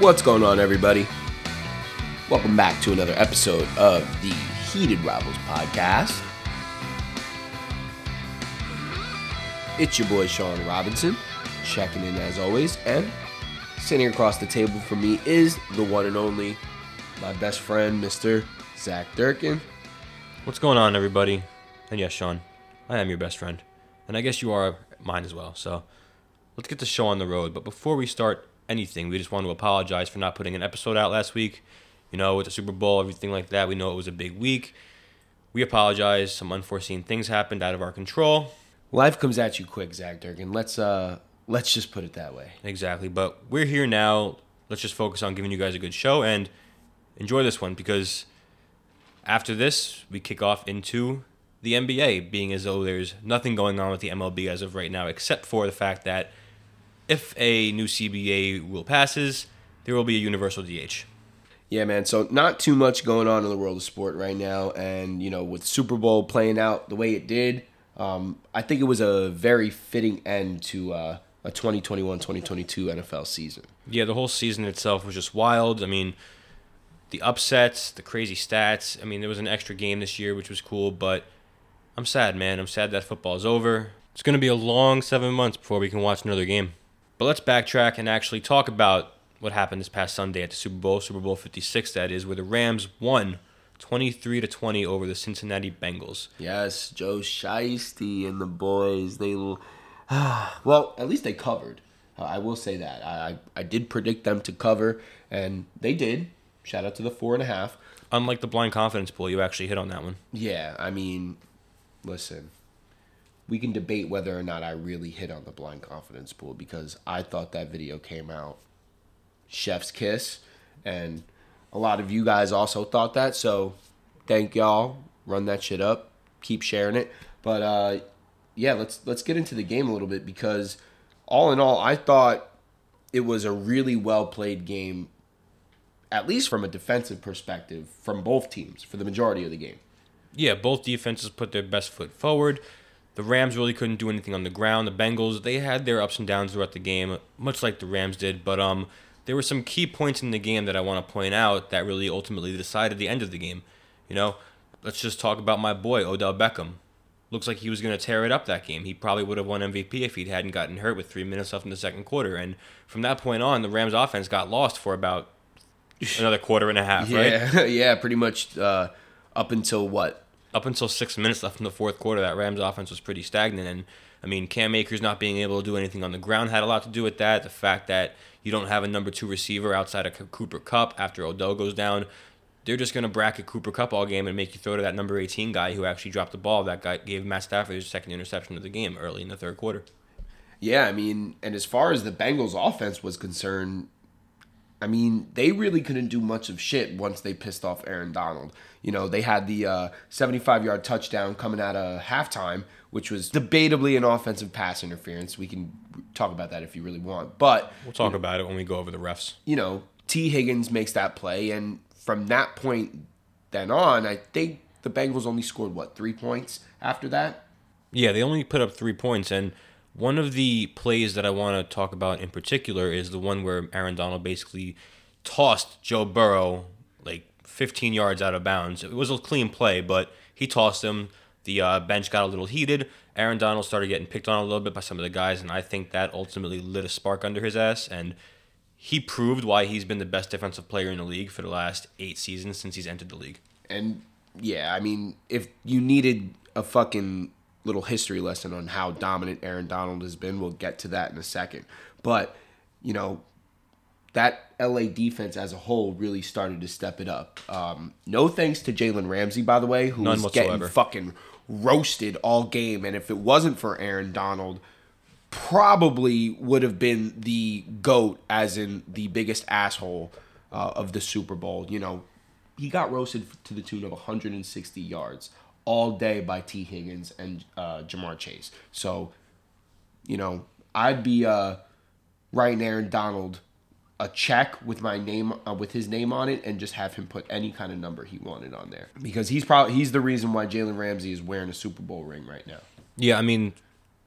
What's going on, everybody? Welcome back to another episode of the Heated Rivals podcast. It's your boy Sean Robinson, checking in as always, and sitting across the table from me is the one and only my best friend, Mr. Zach Durkin. What's going on, everybody? And yes, Sean, I am your best friend. And I guess you are mine as well. So let's get the show on the road. But before we start anything, we just want to apologize for not putting an episode out last week. You know, with the Super Bowl, everything like that, we know it was a big week. We apologize. Some unforeseen things happened out of our control. Life comes at you quick, Zach Durkin. Let's uh let's just put it that way. Exactly. But we're here now. Let's just focus on giving you guys a good show and enjoy this one because after this, we kick off into the NBA, being as though there's nothing going on with the MLB as of right now, except for the fact that if a new CBA rule passes, there will be a universal DH. Yeah, man. So not too much going on in the world of sport right now, and you know, with Super Bowl playing out the way it did, um, I think it was a very fitting end to uh, a 2021-2022 NFL season. Yeah, the whole season itself was just wild. I mean, the upsets, the crazy stats. I mean, there was an extra game this year, which was cool, but I'm sad, man. I'm sad that football is over. It's going to be a long seven months before we can watch another game. But let's backtrack and actually talk about what happened this past Sunday at the Super Bowl, Super Bowl 56, that is, where the Rams won 23 to 20 over the Cincinnati Bengals. Yes, Joe Shiesty and the boys. They, well, at least they covered. Uh, I will say that I, I I did predict them to cover, and they did. Shout out to the four and a half. Unlike the blind confidence pool, you actually hit on that one. Yeah, I mean, listen, we can debate whether or not I really hit on the blind confidence pool because I thought that video came out chef's kiss, and a lot of you guys also thought that. So, thank y'all. Run that shit up. Keep sharing it. But uh, yeah, let's let's get into the game a little bit because all in all, I thought it was a really well played game, at least from a defensive perspective, from both teams for the majority of the game. Yeah, both defenses put their best foot forward. The Rams really couldn't do anything on the ground. The Bengals, they had their ups and downs throughout the game, much like the Rams did. But um, there were some key points in the game that I want to point out that really ultimately decided the end of the game. You know, let's just talk about my boy Odell Beckham. Looks like he was going to tear it up that game. He probably would have won MVP if he hadn't gotten hurt with three minutes left in the second quarter. And from that point on, the Rams offense got lost for about another quarter and a half, yeah, right? yeah, pretty much uh, up until what? Up until six minutes left in the fourth quarter, that Rams offense was pretty stagnant. And I mean, Cam Akers not being able to do anything on the ground had a lot to do with that. The fact that you don't have a number two receiver outside of Cooper Kupp after Odell goes down. They're just going to bracket Cooper Kupp all game and make you throw to that number 18 guy who actually dropped the ball. That guy gave Matt Stafford his second interception of the game early in the third quarter. Yeah, I mean, and as far as the Bengals offense was concerned, I mean, they really couldn't do much of shit once they pissed off Aaron Donald. You know, they had the uh, 75 yard touchdown coming out of halftime, which was debatably an offensive pass interference. We can talk about that if you really want. But we'll talk about it when we go over the refs. You know, Tee Higgins makes that play. And from that point then on, I think the Bengals only scored, what, three points after that? Yeah, they only put up three points. And one of the plays that I want to talk about in particular is the one where Aaron Donald basically tossed Joe Burrow 15 yards out of bounds. It was a clean play, but he tossed him. The uh, bench got a little heated. Aaron Donald started getting picked on a little bit by some of the guys, and I think that ultimately lit a spark under his ass. And he proved why he's been the best defensive player in the league for the last eight seasons since he's entered the league. And yeah, I mean, if you needed a fucking little history lesson on how dominant Aaron Donald has been, we'll get to that in a second. But, you know, that LA defense as a whole really started to step it up. Um, no thanks to Jalen Ramsey, by the way, who None was getting fucking roasted all game. And if it wasn't for Aaron Donald, probably would have been the GOAT, as in the biggest asshole uh, of the Super Bowl. You know, he got roasted to the tune of 160 yards all day by Tee Higgins and uh, Ja'Marr Chase. So, you know, I'd be uh, writing Aaron Donald a check with my name uh, with his name on it and just have him put any kind of number he wanted on there because he's probably he's the reason why Jalen Ramsey is wearing a Super Bowl ring right now. Yeah, I mean,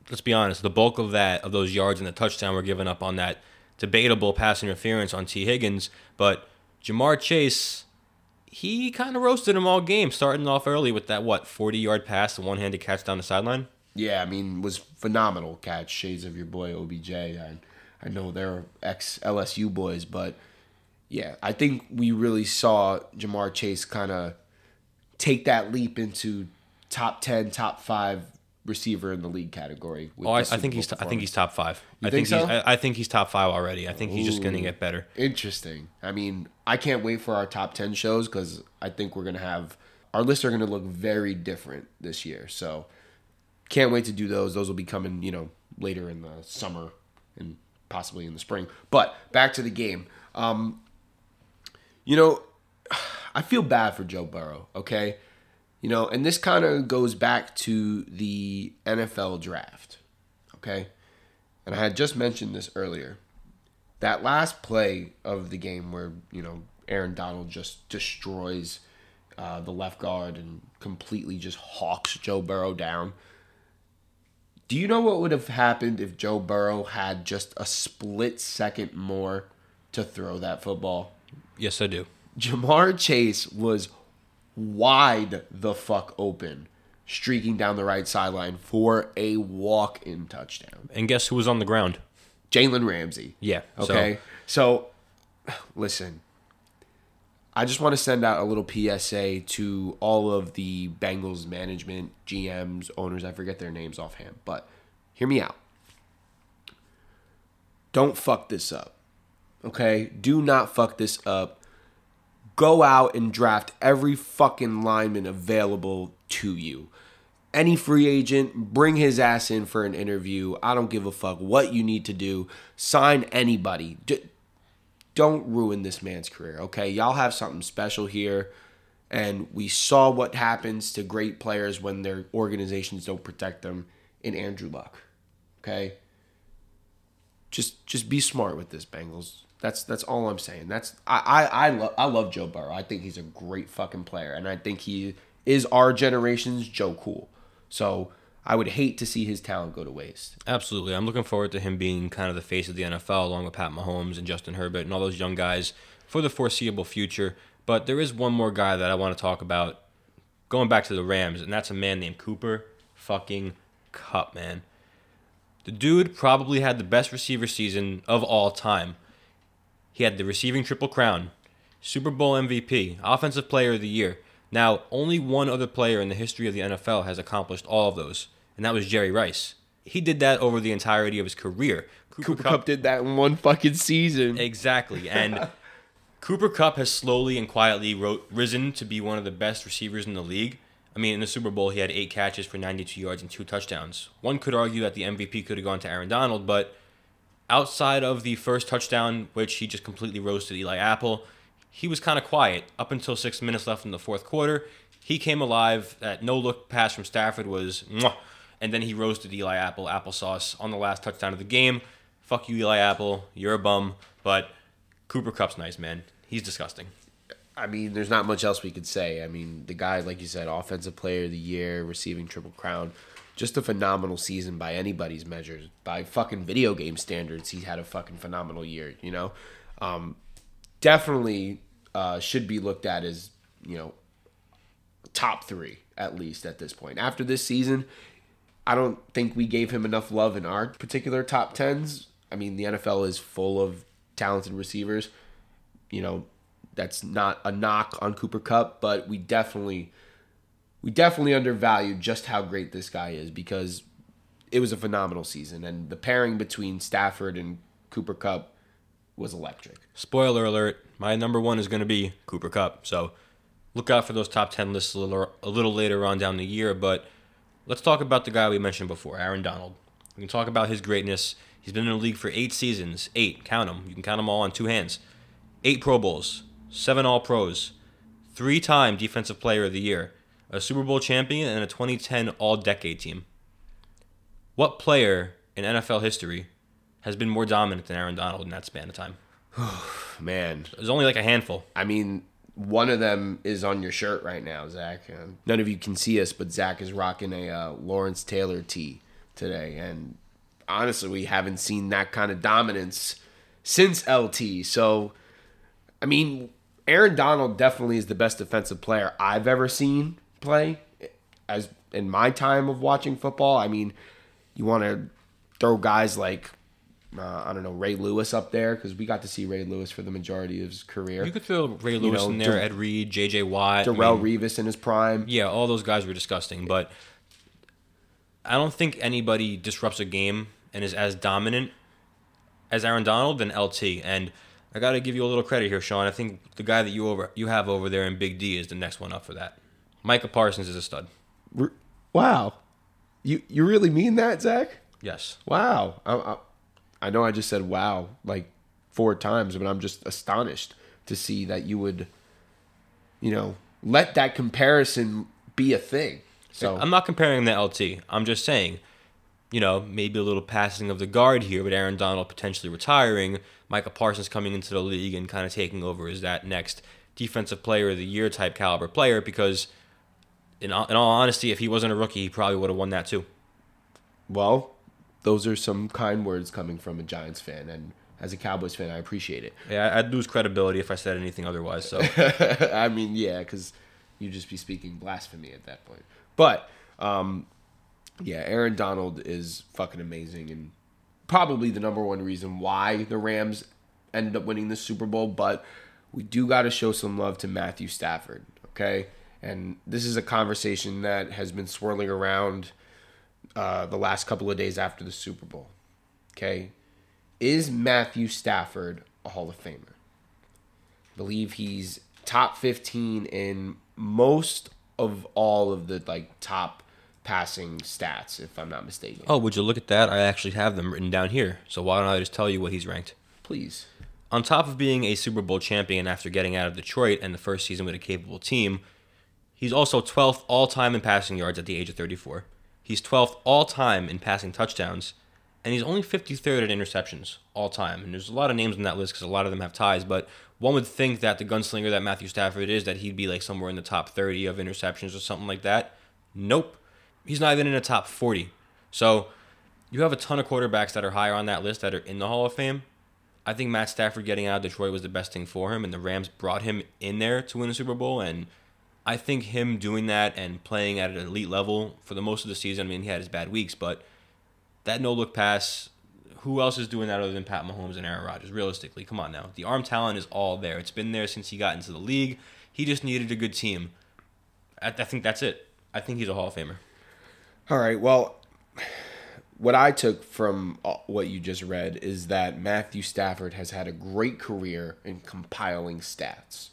let's be honest. The bulk of that of those yards and the touchdown were given up on that debatable pass interference on Tee Higgins, but Ja'Marr Chase, he kind of roasted him all game, starting off early with that, what, 40 yard pass, the one handed catch down the sideline? Yeah, I mean, was phenomenal catch. Shades of your boy OBJ. I, I know they're ex LSU boys, but yeah, I think we really saw Ja'Marr Chase kind of take that leap into top ten, top five receiver in the league category. Oh, I, I think he's. I think he's top five. You I think think, so? he's. I, I think he's top five already. I think he's just going to get better. Interesting. I mean, I can't wait for our top 10 shows because I think we're going to have our lists are going to look very different this year. So, can't wait to do those. Those will be coming, you know, later in the summer and possibly in the spring. But back to the game. Um, you know, I feel bad for Joe Burrow, okay? You know, and this kind of goes back to the NFL draft, okay? And I had just mentioned this earlier that last play of the game where you know Aaron Donald just destroys uh, the left guard and completely just hawks Joe Burrow down. Do you know what would have happened if Joe Burrow had just a split second more to throw that football? Yes, I do. Ja'Marr Chase was wide the fuck open, streaking down the right sideline for a walk-in touchdown. And guess who was on the ground? Jalen Ramsey. Yeah. Okay. So, listen, I just want to send out a little PSA to all of the Bengals management, GMs, owners. I forget their names offhand, but hear me out. Don't fuck this up. Okay? Do not fuck this up. Go out and draft every fucking lineman available to you any free agent, bring his ass in for an interview. I don't give a fuck what you need to do. Sign anybody. Don't ruin this man's career, okay? Y'all have something special here. And we saw what happens to great players when their organizations don't protect them in Andrew Luck. Okay? Just just be smart with this, Bengals. That's that's all I'm saying. That's I I I, I love Joe Burrow. I think he's a great fucking player, and I think he is our generation's Joe Cool. So I would hate to see his talent go to waste. Absolutely. I'm looking forward to him being kind of the face of the NFL along with Pat Mahomes and Justin Herbert and all those young guys for the foreseeable future. But there is one more guy that I want to talk about going back to the Rams, and that's a man named Cooper fucking Kupp, man. The dude probably had the best receiver season of all time. He had the receiving triple crown, Super Bowl MVP, Offensive Player of the Year. Now, only one other player in the history of the NFL has accomplished all of those, and that was Jerry Rice. He did that over the entirety of his career. Cooper Kupp did that in one fucking season. Exactly. And Cooper Kupp has slowly and quietly ro- risen to be one of the best receivers in the league. I mean, in the Super Bowl, he had eight catches for 92 yards and two touchdowns. One could argue that the MVP could have gone to Aaron Donald, but outside of the first touchdown, which he just completely roasted Eli Apple, he was kind of quiet up until six minutes left in the fourth quarter. He came alive. That no look pass from Stafford was, mwah, and then he roasted Eli Apple, applesauce, on the last touchdown of the game. Fuck you, Eli Apple. You're a bum. But Cooper Kupp's nice, man. He's disgusting. I mean, there's not much else we could say. I mean, the guy, like you said, offensive player of the year, receiving triple crown, just a phenomenal season by anybody's measures. By fucking video game standards, he had a fucking phenomenal year. You know, um, definitely uh, should be looked at as you know top three at least at this point. After this season, I don't think we gave him enough love in our particular top tens. I mean, the NFL is full of talented receivers. You know, that's not a knock on Cooper Kupp, but we definitely we definitely undervalued just how great this guy is because it was a phenomenal season and the pairing between Stafford and Cooper Kupp was electric. Spoiler alert, my number one is going to be Cooper Kupp. So look out for those top 10 lists a little, a little later on down the year. But let's talk about the guy we mentioned before, Aaron Donald. We can talk about his greatness. He's been in the league for eight seasons. Eight, count them. You can count them all on two hands. Eight Pro Bowls, seven All Pros, three time Defensive Player of the Year, a Super Bowl champion, and a 2010 All Decade team. What player in NFL history has been more dominant than Aaron Donald in that span of time? Man, There's only like a handful. I mean, one of them is on your shirt right now, Zach. Um, none of you can see us, but Zach is rocking a uh, Lawrence Taylor tee today, and honestly, we haven't seen that kind of dominance since LT. So, I mean, Aaron Donald definitely is the best defensive player I've ever seen play as in my time of watching football. I mean, you want to throw guys like uh, I don't know Ray Lewis up there because we got to see Ray Lewis for the majority of his career. You could throw Ray Lewis know, in there, Dar- Ed Reed, J.J. Watt. I Darrelle mean, Revis in his prime. Yeah, all those guys were disgusting, but I don't think anybody disrupts a game and is as dominant as Aaron Donald than LT. And I got to give you a little credit here, Sean. I think the guy that you over you have over there in Big D is the next one up for that. Micah Parsons is a stud. Wow, you you really mean that, Zach? Yes. Wow. I, I, I know I just said wow like four times, but I'm just astonished to see that you would, you know, let that comparison be a thing. So I'm not comparing the LT. I'm just saying, you know, maybe a little passing of the guard here, with Aaron Donald potentially retiring, Michael Parsons coming into the league and kind of taking over as that next defensive player of the year type caliber player because in all, in all honesty, if he wasn't a rookie, he probably would have won that too. well, those are some kind words coming from a Giants fan, and as a Cowboys fan, I appreciate it. Yeah, I'd lose credibility if I said anything otherwise. So I mean, yeah, because you'd just be speaking blasphemy at that point. But um, yeah, Aaron Donald is fucking amazing and probably the number one reason why the Rams ended up winning the Super Bowl. But we do got to show some love to Matthew Stafford, okay? And this is a conversation that has been swirling around uh, the last couple of days after the Super Bowl, okay? Is Matthew Stafford a Hall of Famer? believe he's top 15 in most of all of the like top passing stats if i'm not mistaken Oh, would you look at that? I actually have them written down here. So why don't I just tell you what he's ranked? please On top of being a Super Bowl champion after getting out of Detroit and the first season with a capable team, he's also 12th all time in passing yards at the age of 34. He's 12th all time in passing touchdowns, and he's only 53rd in interceptions all time. And there's a lot of names on that list because a lot of them have ties, but one would think that the gunslinger that Matthew Stafford is, that he'd be like somewhere in the top 30 of interceptions or something like that. Nope. He's not even in the top 40. So you have a ton of quarterbacks that are higher on that list that are in the Hall of Fame. I think Matt Stafford getting out of Detroit was the best thing for him, and the Rams brought him in there to win a Super Bowl. And I think him doing that and playing at an elite level for the most of the season. I mean, he had his bad weeks, but that no look pass. Who else is doing that other than Pat Mahomes and Aaron Rodgers? Realistically, come on now. The arm talent is all there. It's been there since he got into the league. He just needed a good team. I, I think that's it. I think he's a Hall of Famer. all right well what i took from uh, what you just read is that matthew stafford has had a great career in compiling stats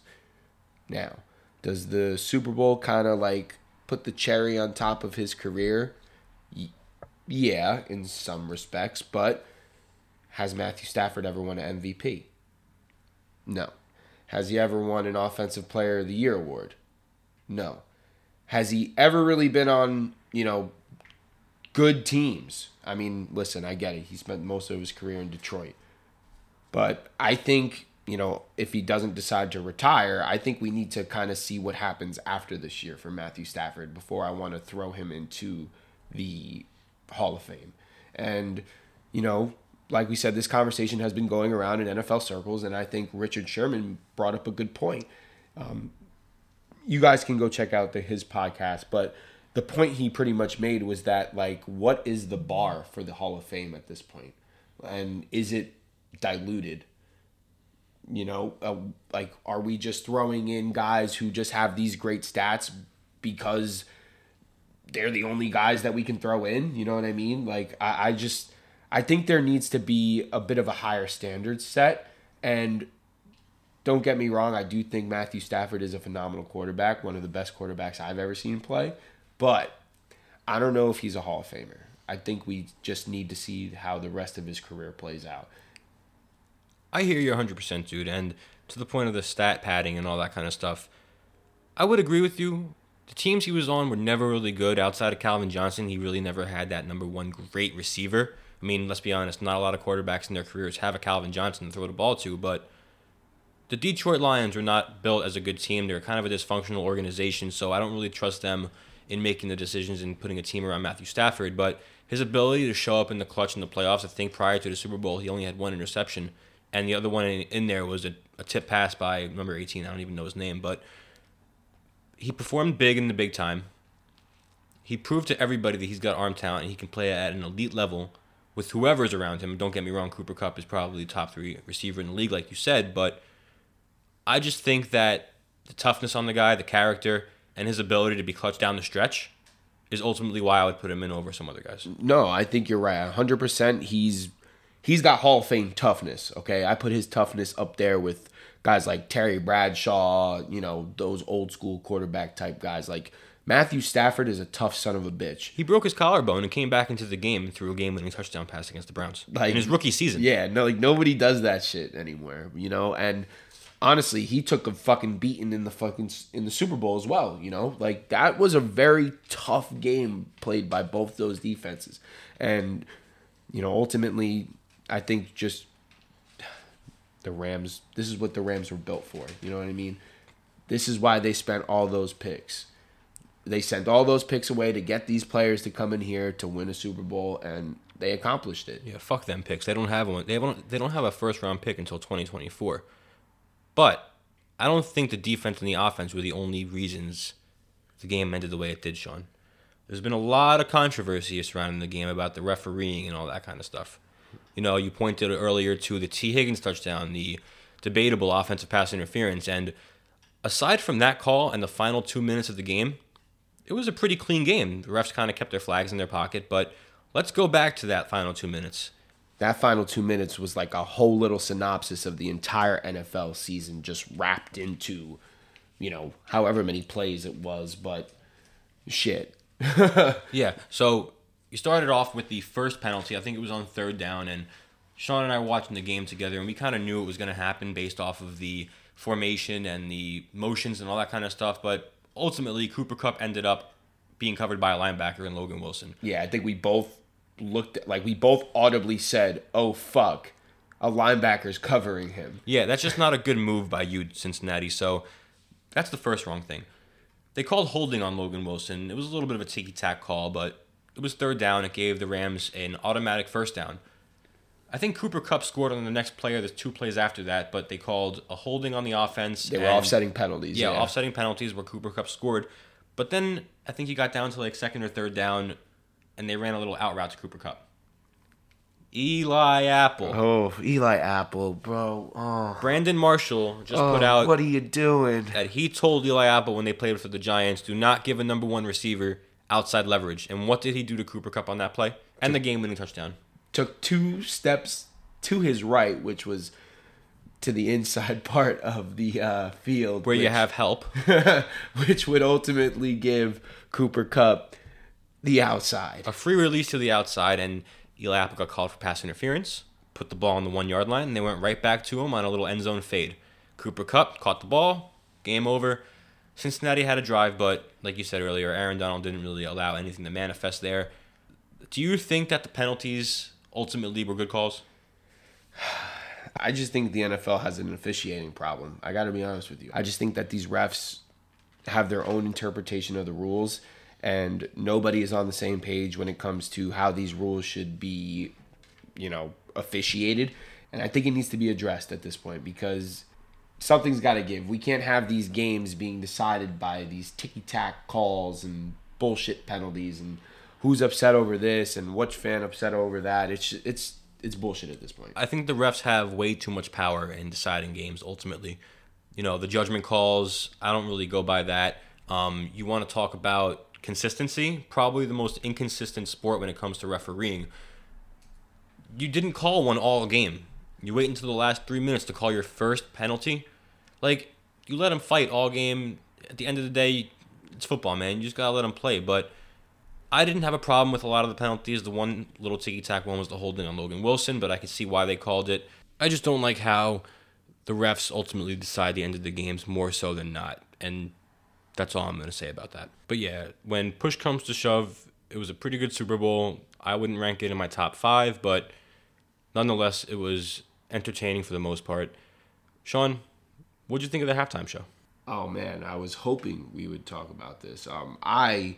now does the super bowl kind of like put the cherry on top of his career? Y- yeah in some respects but has matthew stafford ever won an mvp no. Has he ever won an offensive player of the year award? No. Has he ever really been on you know good teams? I mean listen i get it. He spent most of his career in detroit. But i think you know if he doesn't decide to retire i think we need to kind of see what happens after this year for matthew stafford before i want to throw him into the hall of fame. And you know like we said this conversation has been going around in nfl circles and i think richard sherman brought up a good point. Um, you guys can go check out the, his podcast but the point he pretty much made was that like what is the bar for the hall of fame at this point? And is it diluted you know uh, like are we just throwing in guys who just have these great stats because they're the only guys that we can throw in you know what i mean like i, I just i think there needs to be a bit of a higher standard set and don't get me wrong, I do think Matthew Stafford is a phenomenal quarterback, one of the best quarterbacks I've ever seen play. But I don't know if he's a Hall of Famer. I think we just need to see how the rest of his career plays out. I hear you 100%, dude. And to the point of the stat padding and all that kind of stuff, I would agree with you. The teams he was on were never really good. Outside of Calvin Johnson, he really never had that number one great receiver. I mean, let's be honest, not a lot of quarterbacks in their careers have a Calvin Johnson to throw the ball to, but the Detroit Lions were not built as a good team. They're kind of a dysfunctional organization, so I don't really trust them in making the decisions and putting a team around Matthew Stafford. But his ability to show up in the clutch in the playoffs, I think prior to the Super Bowl, he only had one interception. And the other one in, in there was a, a tip pass by number 18. I don't even know his name, but he performed big in the big time. He proved to everybody that he's got arm talent and he can play at an elite level with whoever's around him. Don't get me wrong, Cooper Kupp is probably the top three receiver in the league, like you said, but I just think that the toughness on the guy, the character, and his ability to be clutch down the stretch is ultimately why I would put him in over some other guys. No, I think you're right. 100%. He's he's got Hall of Fame toughness, okay? I put his toughness up there with guys like Terry Bradshaw, you know, those old school quarterback type guys like Matthew Stafford is a tough son of a bitch. He broke his collarbone and came back into the game and threw a game-winning touchdown pass against the Browns Like- in his rookie season. Yeah, no, like nobody does that shit anymore, you know. And honestly, he took a fucking beating in the fucking in the Super Bowl as well, you know. Like that was a very tough game played by both those defenses, and you know, ultimately, I think just the Rams. This is what the Rams were built for. You know what I mean? This is why they spent all those picks. They sent all those picks away to get these players to come in here to win a Super Bowl, and they accomplished it. Yeah, fuck them picks. They don't have one. They don't. They don't have a first round pick until 2024. But I don't think the defense and the offense were the only reasons the game ended the way it did, Sean. There's been a lot of controversy surrounding the game about the refereeing and all that kind of stuff. You know, you pointed earlier to the Tee Higgins touchdown, the debatable offensive pass interference, and aside from that call and the final two minutes of the game, it was a pretty clean game. The refs kind of kept their flags in their pocket, but let's go back to that final two minutes. that final two minutes was like a whole little synopsis of the entire NFL season, just wrapped into, you know, however many plays it was. But shit, Yeah. So you started off with the first penalty. I think it was on third down, and Sean and I were watching the game together, and we kind of knew it was going to happen based off of the formation and the motions and all that kind of stuff. But ultimately, Cooper Kupp ended up being covered by a linebacker and Logan Wilson. yeah, I think we both looked at, like we both audibly said, "Oh fuck." A linebacker's covering him. Yeah, that's just not a good move by you, Cincinnati. So that's the first wrong thing. They called holding on Logan Wilson. It was a little bit of a ticky tack call, but it was third down. It gave the Rams an automatic first down. I think Cooper Kupp scored on the next play or the two plays after that, but they called a holding on the offense. They were and- offsetting penalties. Yeah, Yeah, offsetting penalties where Cooper Kupp scored. But then I think he got down to like second or third down, and they ran a little out route to Cooper Kupp. Eli Apple. Oh, Eli Apple, bro. Oh, Brandon Marshall just oh put out what are you doing? that he told Eli Apple when they played for the Giants, do not give a number one receiver outside leverage. And what did he do to Cooper Kupp on that play? And the game winning touchdown. Took two steps to his right, which was to the inside part of the uh, field, Where you have help. which would ultimately give Cooper Kupp the outside. A free release to the outside, and Eli Apple got called for pass interference, put the ball on the one yard line, and they went right back to him on a little end zone fade. Cooper Kupp caught the ball, game over. Cincinnati had a drive, but like you said earlier, Aaron Donald didn't really allow anything to manifest there. Do you think that the penalties ultimately were good calls? I just think the NFL has an officiating problem. I got to be honest with you. I just think that these refs have their own interpretation of the rules, and nobody is on the same page when it comes to how these rules should be, you know, officiated. And I think it needs to be addressed at this point because something's got to give. We can't have these games being decided by these ticky tack calls and bullshit penalties and who's upset over this and which fan upset over that. It's it's it's bullshit at this point. I think the refs have way too much power in deciding games ultimately. You know, the judgment calls, I don't really go by that. Um, you want to talk about consistency? Probably the most inconsistent sport when it comes to refereeing. You didn't call one all game. You wait until the last three minutes to call your first penalty. Like, you let them fight all game. At the end of the day, it's football, man. You just got to let them play. But I didn't have a problem with a lot of the penalties. The one little ticky tack one was the holding on Logan Wilson, but I could see why they called it. I just don't like how the refs ultimately decide the end of the games more so than not. And that's all I'm to say about that. But yeah, when push comes to shove, it was a pretty good Super Bowl. I wouldn't rank it in my top five, but nonetheless, it was entertaining for the most part. Sean, what'd you think of the halftime show? Oh man, I was hoping we would talk about this. Um, I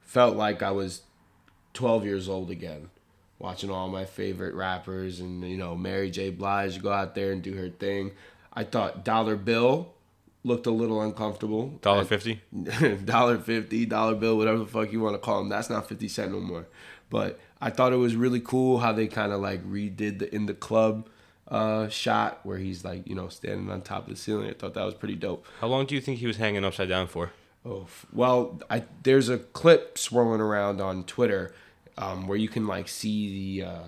felt like I was 12 years old again watching all my favorite rappers and you know Mary J. Blige go out there and do her thing. I thought Dollar Bill looked a little uncomfortable. Dollar fifty. dollar fifty, dollar bill, whatever the fuck you want to call them. That's not fifty cent no more. But I thought it was really cool how they kind of like redid the in the club uh, shot where he's like you know standing on top of the ceiling. I thought that was pretty dope. How long do you think he was hanging upside down for? Oh well, I there's a clip swirling around on Twitter um, where you can like see the uh,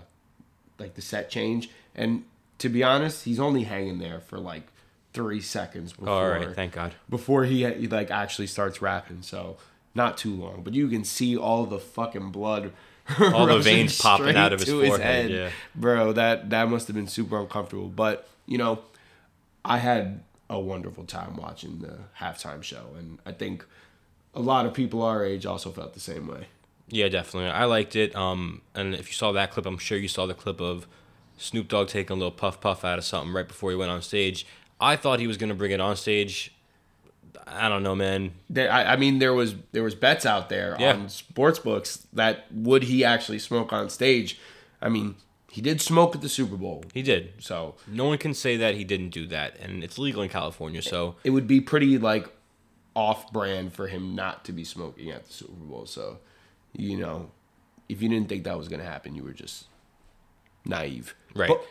like the set change, and to be honest, he's only hanging there for like three seconds before. All right, thank God. Before he, he like actually starts rapping, so not too long, but you can see all the fucking blood. All the veins popping out of his to forehead, yeah. bro. That that must have been super uncomfortable. But you know, I had a wonderful time watching the halftime show, and I think a lot of people our age also felt the same way. Yeah, definitely. I liked it. Um, and if you saw that clip, I'm sure you saw the clip of Snoop Dogg taking a little puff puff out of something right before he went on stage. I thought he was gonna bring it on stage. I don't know, man. There, I, I mean, there was there was bets out there Yeah. on sports books that would he actually smoke on stage? I mean, he did smoke at the Super Bowl, He did. so No one can say that he didn't do that, and it's legal in California. So it would be pretty like off brand for him not to be smoking at the Super Bowl. So, you know, if you didn't think that was gonna happen, you were just naive. Right. But,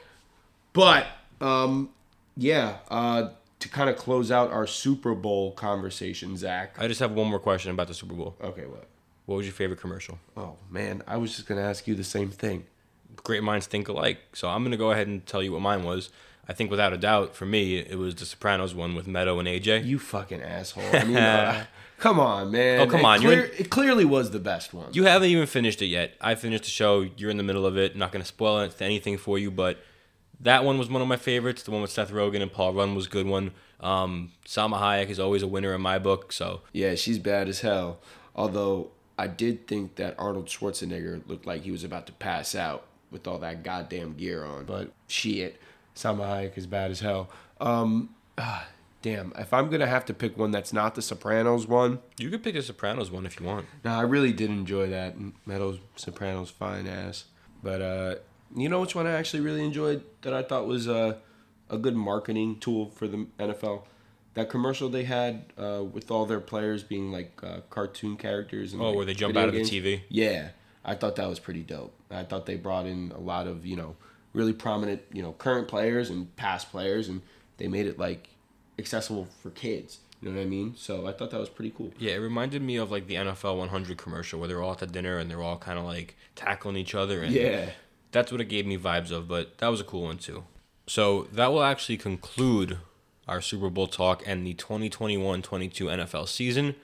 but um, yeah. Uh, to kind of close out our Super Bowl conversation, Zach. I just have one more question about the Super Bowl. Okay, what? What was your favorite commercial? Oh man, I was just gonna ask you the same thing. Great minds think alike. So I'm gonna go ahead and tell you what mine was. I think without a doubt, for me, it was the Sopranos one with Meadow and AJ. You fucking asshole. I mean, uh, come on, man. Oh, come It on, clear- it clearly was the best one. You haven't even finished it yet. I finished the show. You're in the middle of it. Not going to spoil anything for you, but that one was one of my favorites. The one with Seth Rogen and Paul Rudd was a good one. Um, Salma Hayek is always a winner in my book. So Yeah, she's bad as hell. Although I did think that Arnold Schwarzenegger looked like he was about to pass out with all that goddamn gear on. But shit, Salma Hayek is bad as hell. Um, ah, damn. If I'm gonna have to pick one that's not the Sopranos one, you could pick the Sopranos one if you want. no, I really did enjoy that. Meadows Sopranos fine ass. But uh, you know which one I actually really enjoyed that I thought was uh, a good marketing tool for the NFL. That commercial they had uh, with all their players being like uh, cartoon characters. And, Oh, like, where they jump out of the. TV? Yeah, I thought that was pretty dope. I thought they brought in a lot of you know really prominent you know current players and past players, and they made it like accessible for kids. You know what I mean? So I thought that was pretty cool. Yeah, it reminded me of like the NFL 100 commercial where they're all at the dinner and they're all kind of like tackling each other. And Yeah. That's what it gave me vibes of, but that was a cool one too. So that will actually conclude our Super Bowl talk and the 2021 22 NFL season.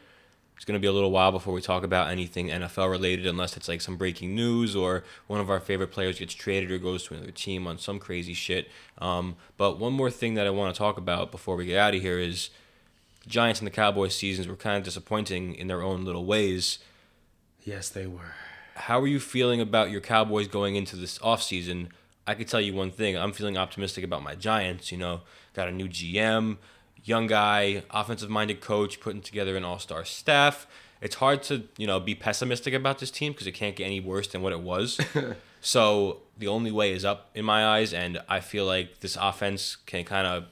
It's going to be a little while before we talk about anything NFL related, unless it's like some breaking news or one of our favorite players gets traded or goes to another team on some crazy shit. Um, but one more thing that I want to talk about before we get out of here is the Giants and the Cowboys seasons were kind of disappointing in their own little ways. Yes, they were. How are you feeling about your Cowboys going into this offseason? I could tell you one thing. I'm feeling optimistic about my Giants. You know, got a new GM, young guy, offensive minded coach, putting together an all star staff. It's hard to, you know, be pessimistic about this team because it can't get any worse than what it was. so the only way is up in my eyes, and I feel like this offense can kind of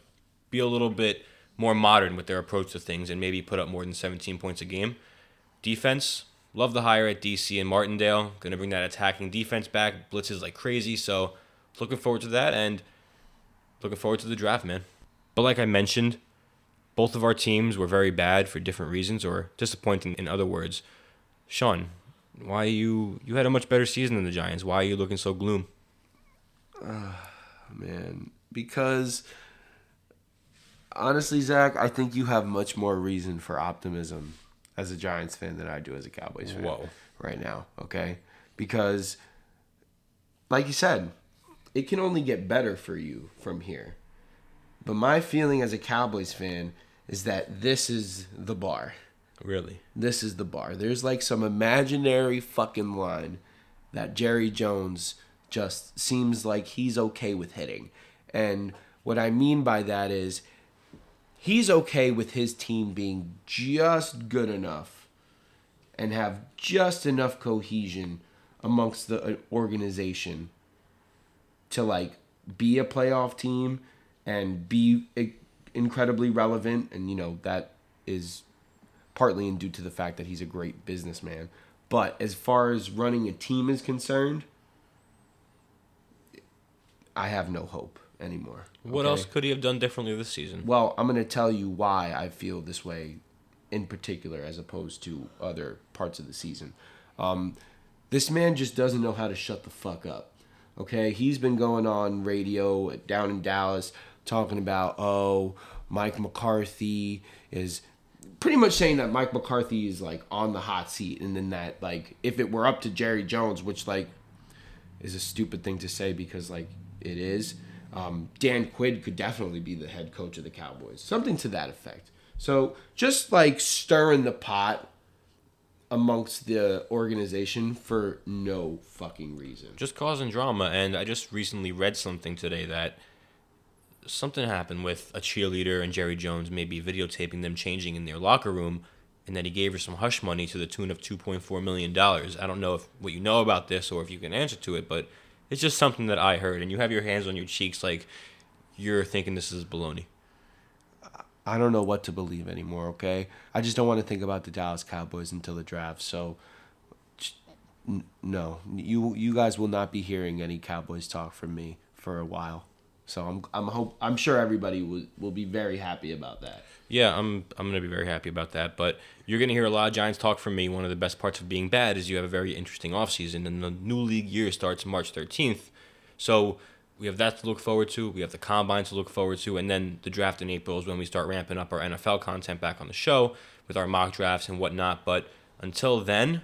be a little bit more modern with their approach to things and maybe put up more than 17 points a game. Defense, love the hire at DC and Martindale. Going to bring that attacking defense back. Blitzes like crazy. So looking forward to that and looking forward to the draft, man. But like I mentioned, both of our teams were very bad for different reasons or disappointing in other words. Sean, why you you had a much better season than the Giants? Why are you looking so gloom? Uh, man. Because honestly, Zach, I think you have much more reason for optimism as a Giants fan than I do as a Cowboys fan Whoa. right now. Okay, because like you said, it can only get better for you from here. But my feeling as a Cowboys fan is that this is the bar. Really? This is the bar. There's like some imaginary fucking line that Jerry Jones just seems like he's okay with hitting. And what I mean by that is he's okay with his team being just good enough and have just enough cohesion amongst the uh, organization to like be a playoff team and be incredibly relevant. And you know that is partly in due to the fact that he's a great businessman. But as far as running a team is concerned i have no hope anymore What okay? else could he have done differently this season? well i'm going to tell you why i feel this way in particular as opposed to other parts of the season um, this man just doesn't know how to shut the fuck up okay he's been going on radio down in dallas talking about oh mike mccarthy is pretty much saying that mike mccarthy is like on the hot seat and then that like if it were up to jerry jones which like is a stupid thing to say because like it is. Um, Dan Quinn could definitely be the head coach of the Cowboys, something to that effect. So just like stirring the pot amongst the organization for no fucking reason. Just causing drama. And I just recently read something today that something happened with a cheerleader and Jerry Jones maybe videotaping them changing in their locker room and that he gave her some hush money to the tune of $2.4 million. I don't know if what you know about this or if you can answer to it, but it's just something that I heard. And you have your hands on your cheeks like you're thinking this is baloney. I don't know what to believe anymore. Okay, I just don't want to think about the Dallas Cowboys until the draft. So, no, you you guys will not be hearing any Cowboys talk from me for a while. So I'm I'm hope I'm sure everybody will will be very happy about that. Yeah, I'm I'm gonna be very happy about that. But you're gonna hear a lot of Giants talk from me. One of the best parts of being bad is you have a very interesting offseason, and the new league year starts March 13th. So we have that to look forward to. We have the combine to look forward to, and then the draft in April is when we start ramping up our NFL content back on the show with our mock drafts and whatnot. But until then,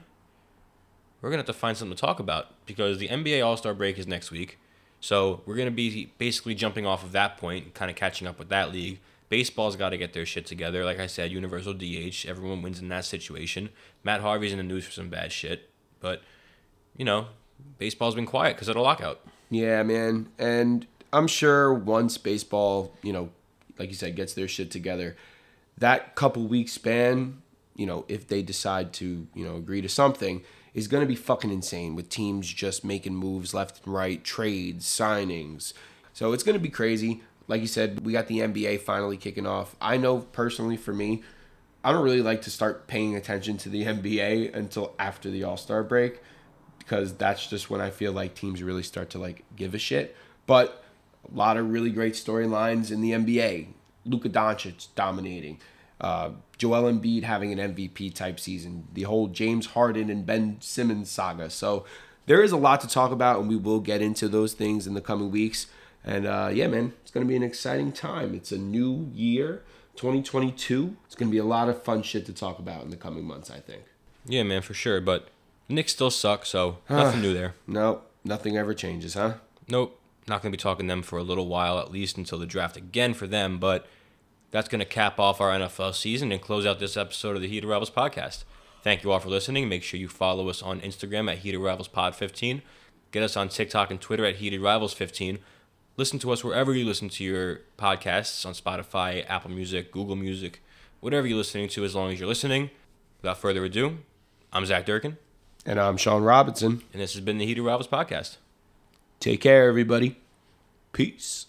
we're gonna have to find something to talk about because the NBA All Star break is next week. So we're gonna be basically jumping off of that point, kind of catching up with that league. Baseball's got to get their shit together. Like I said, universal DH. Everyone wins in that situation. Matt Harvey's in the news for some bad shit, but you know, baseball's been quiet because of the lockout. Yeah, man. And I'm sure once baseball, you know, like you said, gets their shit together, that couple week span, you know, if they decide to, you know, agree to something, is going to be fucking insane with teams just making moves left and right, trades, signings. So it's going to be crazy. Like you said, we got the NBA finally kicking off. I know personally for me, I don't really like to start paying attention to the NBA until after the All Star break because that's just when I feel like teams really start to like give a shit. But a lot of really great storylines in the NBA. Luka Doncic dominating. Uh, Joel Embiid having an MVP type season. The whole James Harden and Ben Simmons saga. So there is a lot to talk about, and we will get into those things in the coming weeks. And uh, yeah, man, it's going to be an exciting time. It's a new year, 2022. It's going to be a lot of fun shit to talk about in the coming months, I think. Yeah, man, for sure. But Knicks still suck, so nothing new there. No, nothing ever changes, huh? Nope, not gonna be talking them for a little while, at least until the draft again for them. But that's gonna cap off our NFL season and close out this episode of the Heated Rivals podcast. Thank you all for listening. Make sure you follow us on Instagram at Heated Rivals Pod 15. Get us on TikTok and Twitter at Heated Rivals 15. Listen to us wherever you listen to your podcasts on Spotify, Apple Music, Google Music, whatever you're listening to, as long as you're listening. Without further ado, I'm Zach Durkin, And I'm Sean Robinson. and this has been the Heated Rivals podcast. Take care, everybody. Peace.